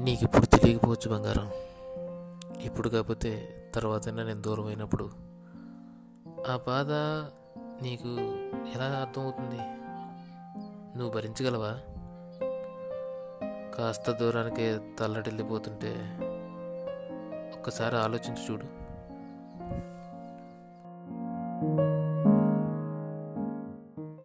నీకు ఇప్పుడు తెలియకపోవచ్చు బంగారం. ఇప్పుడు కాకపోతే తర్వాత నేను దూరం అయినప్పుడు. ఆ బాధ నీకు ఎలా అర్థమవుతుంది? నువ్వు భరించగలవా? కాస్త దూరానికి తల్లడిల్లిపోతుంటే ఒక్కసారి ఆలోచించి చూడు.